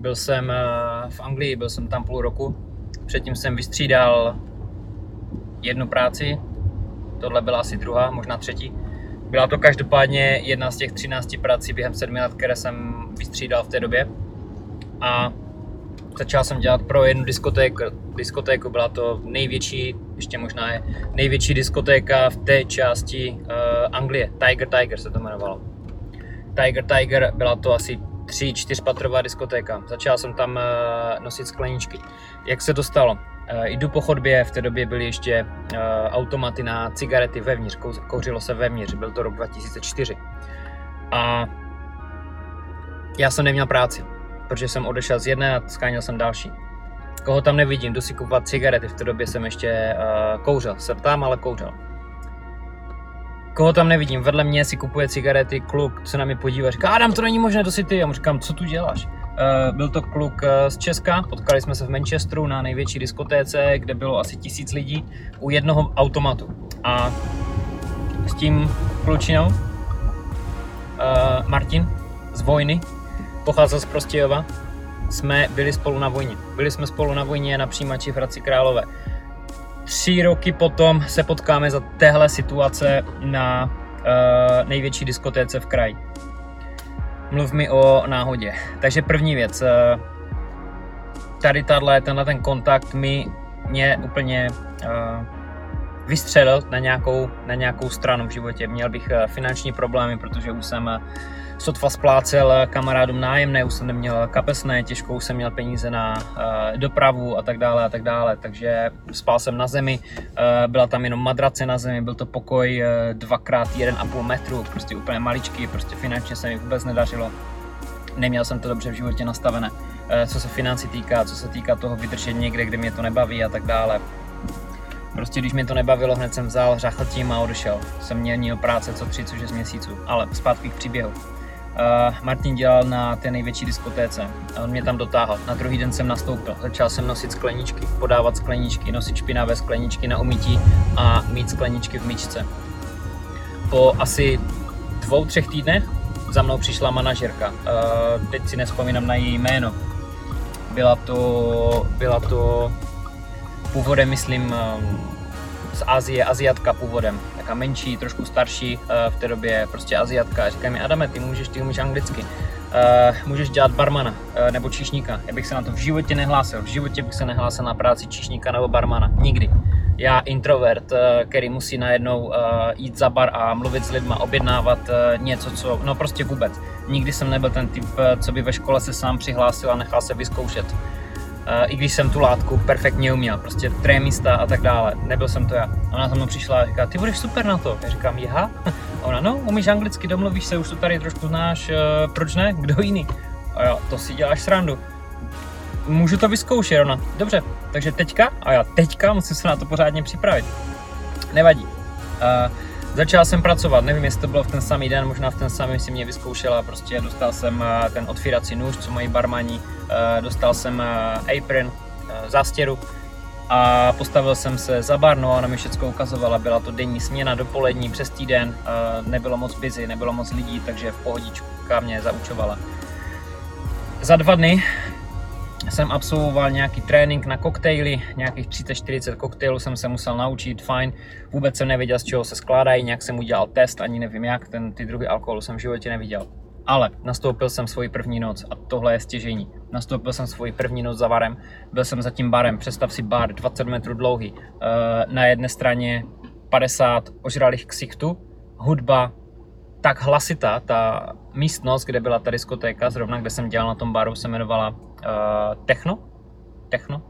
Byl jsem eh, v Anglii, byl jsem tam půl roku. Předtím jsem vystřídal jednu práci, tohle byla asi druhá, možná třetí. Byla to každopádně jedna z těch 13 prací během sedmi let, které jsem vystřídal v té době. A začal jsem dělat pro jednu diskotéku. diskotéku. Byla to největší, ještě možná je největší diskotéka v té části uh, Anglie. Tiger Tiger se to jmenovalo. Tiger Tiger byla to asi 3-4 patrová diskotéka. Začal jsem tam uh, nosit skleničky. Jak se to stalo? Uh, jdu po chodbě, v té době byly ještě uh, automaty na cigarety vevnitř, Kou- kouřilo se vevnitř, byl to rok 2004. A já jsem neměl práci protože jsem odešel z jedné a skáněl jsem další. Koho tam nevidím, jdu si kupovat cigarety, v té době jsem ještě kouřil, jsem tam, ale kouřil. Koho tam nevidím, vedle mě si kupuje cigarety kluk, co na mě podívá, říká, Adam, to není možné, to si ty. Já mu říkám, co tu děláš? Uh, byl to kluk uh, z Česka, potkali jsme se v Manchesteru na největší diskotéce, kde bylo asi tisíc lidí u jednoho automatu. A s tím klučinou, uh, Martin z Vojny, pocházel z Prostějova, jsme byli spolu na vojně. Byli jsme spolu na vojně na přijímači v Hradci Králové. Tři roky potom se potkáme za téhle situace na uh, největší diskotéce v kraji. Mluv mi o náhodě. Takže první věc. Uh, tady tahle, tenhle ten kontakt mi mě úplně uh, vystřelil na nějakou, na nějakou stranu v životě. Měl bych uh, finanční problémy, protože už jsem uh, sotva splácel kamarádům nájemné, už jsem neměl kapesné, těžko jsem měl peníze na dopravu a tak dále a tak dále, takže spal jsem na zemi, byla tam jenom madrace na zemi, byl to pokoj dvakrát jeden a půl metru, prostě úplně maličký, prostě finančně se mi vůbec nedařilo. Neměl jsem to dobře v životě nastavené, co se financí týká, co se týká toho vydržet někde, kde mě to nebaví a tak dále. Prostě když mě to nebavilo, hned jsem vzal, řachl tím a odešel. Jsem měl práce co 3, co 6 měsíců, ale zpátky k příběhu. Uh, Martin dělal na té největší diskotéce a on mě tam dotáhl. Na druhý den jsem nastoupil. Začal jsem nosit skleničky, podávat skleničky, nosit špinavé skleničky na umytí a mít skleničky v myčce. Po asi dvou, třech týdnech za mnou přišla manažerka. Uh, teď si nespomínám na její jméno. Byla to, byla to původem, myslím, z Azie, Aziatka původem, taká menší, trošku starší, v té době prostě Aziatka. Říká mi, Adame, ty můžeš, ty umíš anglicky, můžeš dělat barmana nebo číšníka. Já bych se na to v životě nehlásil, v životě bych se nehlásil na práci číšníka nebo barmana, nikdy. Já introvert, který musí najednou jít za bar a mluvit s lidma, objednávat něco, co, no prostě vůbec. Nikdy jsem nebyl ten typ, co by ve škole se sám přihlásil a nechal se vyzkoušet i když jsem tu látku perfektně uměl, prostě trémista a tak dále, nebyl jsem to já. Ona za mnou přišla a říká, ty budeš super na to. Já říkám, jeha. A ona, no, umíš anglicky, domluvíš se, už to tady trošku znáš, uh, proč ne, kdo jiný? A já, to si děláš srandu. Můžu to vyzkoušet, ona, dobře, takže teďka? A já, teďka musím se na to pořádně připravit. Nevadí. Uh, Začal jsem pracovat, nevím, jestli to bylo v ten samý den, možná v ten samý si mě vyzkoušela, prostě dostal jsem ten otvírací nůž, co mají barmani, dostal jsem apron, zástěru a postavil jsem se za bar, no a ona mi všechno ukazovala, byla to denní směna, dopolední, přes týden, nebylo moc busy, nebylo moc lidí, takže v pohodičku mě zaučovala. Za dva dny jsem absolvoval nějaký trénink na koktejly, nějakých 30-40 koktejlů jsem se musel naučit, fajn. Vůbec jsem nevěděl, z čeho se skládají, nějak jsem udělal test, ani nevím jak, ten, ty druhy alkoholu jsem v životě neviděl. Ale nastoupil jsem svoji první noc a tohle je stěžení. Nastoupil jsem svoji první noc za barem, byl jsem za tím barem, představ si bar 20 metrů dlouhý, na jedné straně 50 ožralých ksichtů, hudba tak hlasitá, ta místnost, kde byla ta diskotéka, zrovna kde jsem dělal na tom baru, se jmenovala uh, Techno? Techno?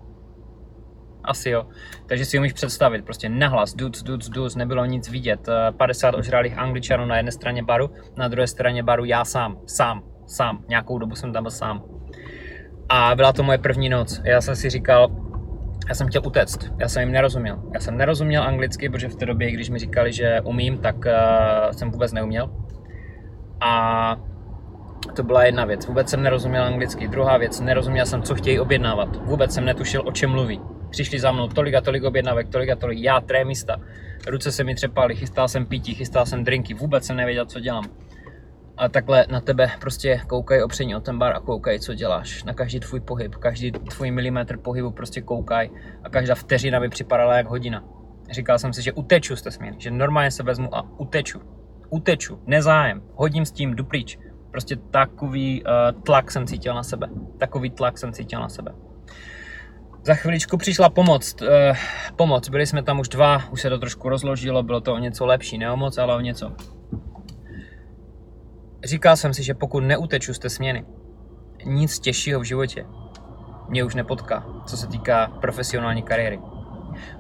Asi jo. Takže si umíš představit, prostě nahlas, duc, duc, duc, nebylo nic vidět. 50 ožralých angličanů na jedné straně baru, na druhé straně baru já sám, sám, sám. Nějakou dobu jsem tam byl sám. A byla to moje první noc. Já jsem si říkal, já jsem chtěl utéct, já jsem jim nerozuměl. Já jsem nerozuměl anglicky, protože v té době, když mi říkali, že umím, tak uh, jsem vůbec neuměl. A to byla jedna věc. Vůbec jsem nerozuměl anglicky. Druhá věc, nerozuměl jsem, co chtějí objednávat. Vůbec jsem netušil, o čem mluví. Přišli za mnou tolik a tolik objednávek, tolik a tolik. Já, trémista. Ruce se mi třepaly, chystal jsem pití, chystal jsem drinky. Vůbec jsem nevěděl, co dělám. A takhle na tebe prostě koukají opření o ten bar a koukají, co děláš. Na každý tvůj pohyb, každý tvůj milimetr pohybu prostě koukají a každá vteřina by připadala jak hodina. Říkal jsem si, že uteču z té směny, že normálně se vezmu a uteču. Uteču, nezájem, hodím s tím, jdu pryč. Prostě takový uh, tlak jsem cítil na sebe. Takový tlak jsem cítil na sebe. Za chviličku přišla pomoc. Uh, pomoc. Byli jsme tam už dva, už se to trošku rozložilo, bylo to o něco lepší, ne o moc, ale o něco. Říkal jsem si, že pokud neuteču z té směny, nic těžšího v životě mě už nepotká, co se týká profesionální kariéry.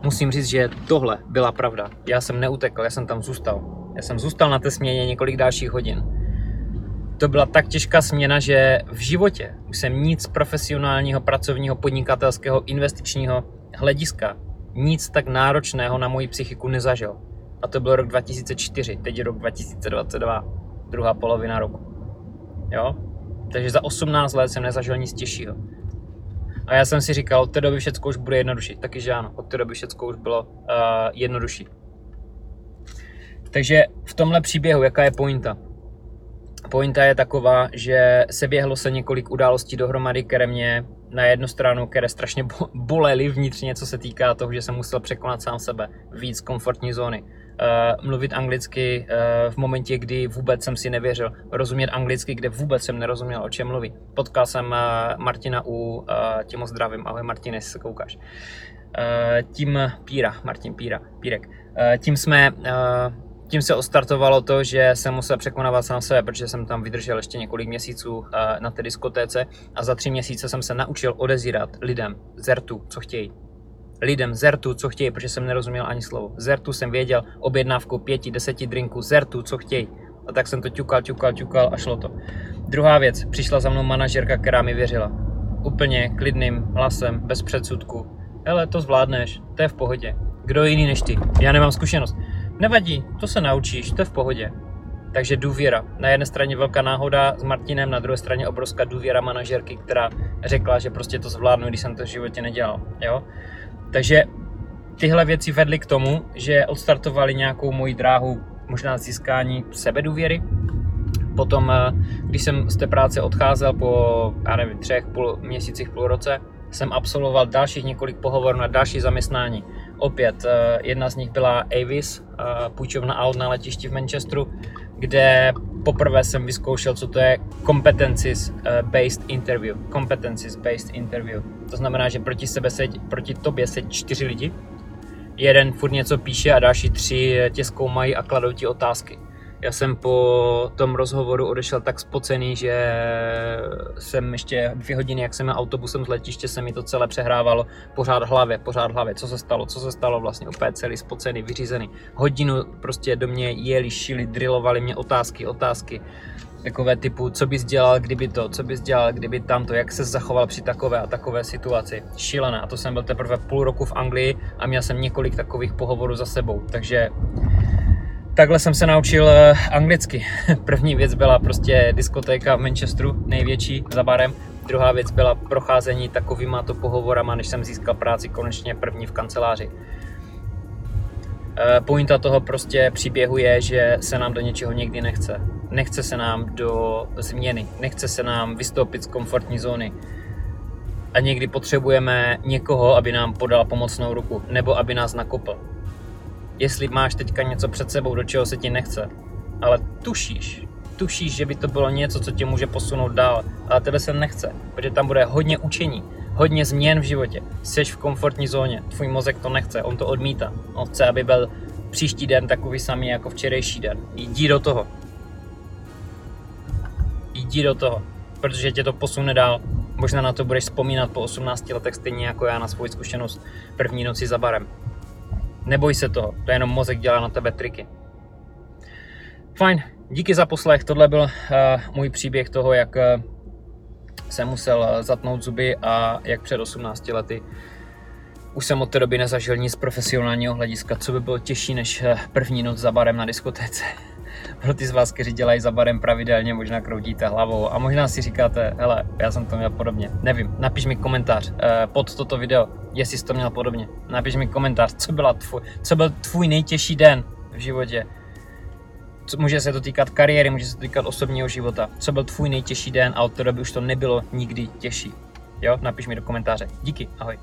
Musím říct, že tohle byla pravda. Já jsem neutekl, já jsem tam zůstal. Já jsem zůstal na té směně několik dalších hodin. To byla tak těžká směna, že v životě už jsem nic profesionálního, pracovního, podnikatelského, investičního hlediska, nic tak náročného na moji psychiku nezažil. A to byl rok 2004, teď je rok 2022, druhá polovina roku. Jo? Takže za 18 let jsem nezažil nic těžšího. A já jsem si říkal, od té doby všechno už bude jednodušší. Taky že ano, od té doby všechno už bylo uh, jednodušší. Takže v tomhle příběhu, jaká je pointa? Pointa je taková, že se běhlo se několik událostí dohromady, které mě na jednu stranu, které strašně bolely vnitřně, co se týká toho, že jsem musel překonat sám sebe, víc komfortní zóny. Uh, mluvit anglicky uh, v momentě, kdy vůbec jsem si nevěřil, rozumět anglicky, kde vůbec jsem nerozuměl, o čem mluví. Potkal jsem uh, Martina u, tím zdravím, ahoj Martine, jestli se koukáš. Tím Píra, Martin Píra, Pírek. Tím jsme tím se ostartovalo to, že jsem musel překonávat sám sebe, protože jsem tam vydržel ještě několik měsíců eh, na té diskotéce a za tři měsíce jsem se naučil odezírat lidem zertu, co chtějí. Lidem zertu, co chtějí, protože jsem nerozuměl ani slovo. Zertu jsem věděl objednávku pěti, deseti drinků, zertu, co chtějí. A tak jsem to ťukal, ťukal, ťukal a šlo to. Druhá věc, přišla za mnou manažerka, která mi věřila. Úplně klidným hlasem, bez předsudku. Hele, to zvládneš, to je v pohodě. Kdo jiný než ty? Já nemám zkušenost. Nevadí, to se naučíš, to je v pohodě. Takže důvěra. Na jedné straně velká náhoda s Martinem, na druhé straně obrovská důvěra manažerky, která řekla, že prostě to zvládnu, když jsem to v životě nedělal. Jo? Takže tyhle věci vedly k tomu, že odstartovali nějakou moji dráhu možná získání sebedůvěry. Potom, eh, když jsem z té práce odcházel po, já nevím, třech půl měsících, půl roce, jsem absolvoval dalších několik pohovorů na další zaměstnání. Opět, eh, jedna z nich byla Avis, eh, půjčovna aut na letišti v Manchesteru, kde poprvé jsem vyzkoušel, co to je competencies eh, based interview. Competencies based interview. To znamená, že proti, sebe se, proti tobě se čtyři lidi, jeden furt něco píše a další tři tě zkoumají a kladou ti otázky. Já jsem po tom rozhovoru odešel tak spocený, že jsem ještě dvě hodiny, jak jsem měl autobusem z letiště, se mi to celé přehrávalo pořád hlavě, pořád hlavě, co se stalo, co se stalo vlastně, úplně celý spocený, vyřízený. Hodinu prostě do mě jeli, šili, drillovali mě otázky, otázky, takové typu, co bys dělal, kdyby to, co bys dělal, kdyby tamto, jak se zachoval při takové a takové situaci. Šílené. A to jsem byl teprve půl roku v Anglii a měl jsem několik takových pohovorů za sebou. Takže Takhle jsem se naučil eh, anglicky. První věc byla prostě diskotéka v Manchesteru, největší za barem. Druhá věc byla procházení takovýma to pohovorama, než jsem získal práci konečně první v kanceláři. Eh, pointa toho prostě příběhu je, že se nám do něčeho nikdy nechce. Nechce se nám do změny, nechce se nám vystoupit z komfortní zóny. A někdy potřebujeme někoho, aby nám podal pomocnou ruku, nebo aby nás nakopl jestli máš teďka něco před sebou, do čeho se ti nechce, ale tušíš, tušíš, že by to bylo něco, co tě může posunout dál, ale tebe se nechce, protože tam bude hodně učení, hodně změn v životě. Jsi v komfortní zóně, tvůj mozek to nechce, on to odmítá. On chce, aby byl příští den takový samý jako včerejší den. Jdi do toho. Jdi do toho, protože tě to posune dál. Možná na to budeš vzpomínat po 18 letech stejně jako já na svou zkušenost první noci za barem. Neboj se toho, to je jenom mozek dělá na tebe triky. Fajn, díky za poslech, tohle byl uh, můj příběh toho, jak uh, jsem musel uh, zatnout zuby a jak před 18 lety už jsem od té doby nezažil nic profesionálního hlediska, co by bylo těžší než první noc za barem na diskotéce. Pro ty z vás, kteří dělají za barem pravidelně, možná kroutíte hlavou a možná si říkáte, hele, já jsem to měl podobně. Nevím, napiš mi komentář uh, pod toto video, jestli jsi to měl podobně. Napiš mi komentář, co, byla tvůj, co byl tvůj nejtěžší den v životě. Co- Může se to týkat kariéry, může se to týkat osobního života. Co byl tvůj nejtěžší den a od té doby už to nebylo nikdy těžší. Jo, napiš mi do komentáře. Díky, ahoj.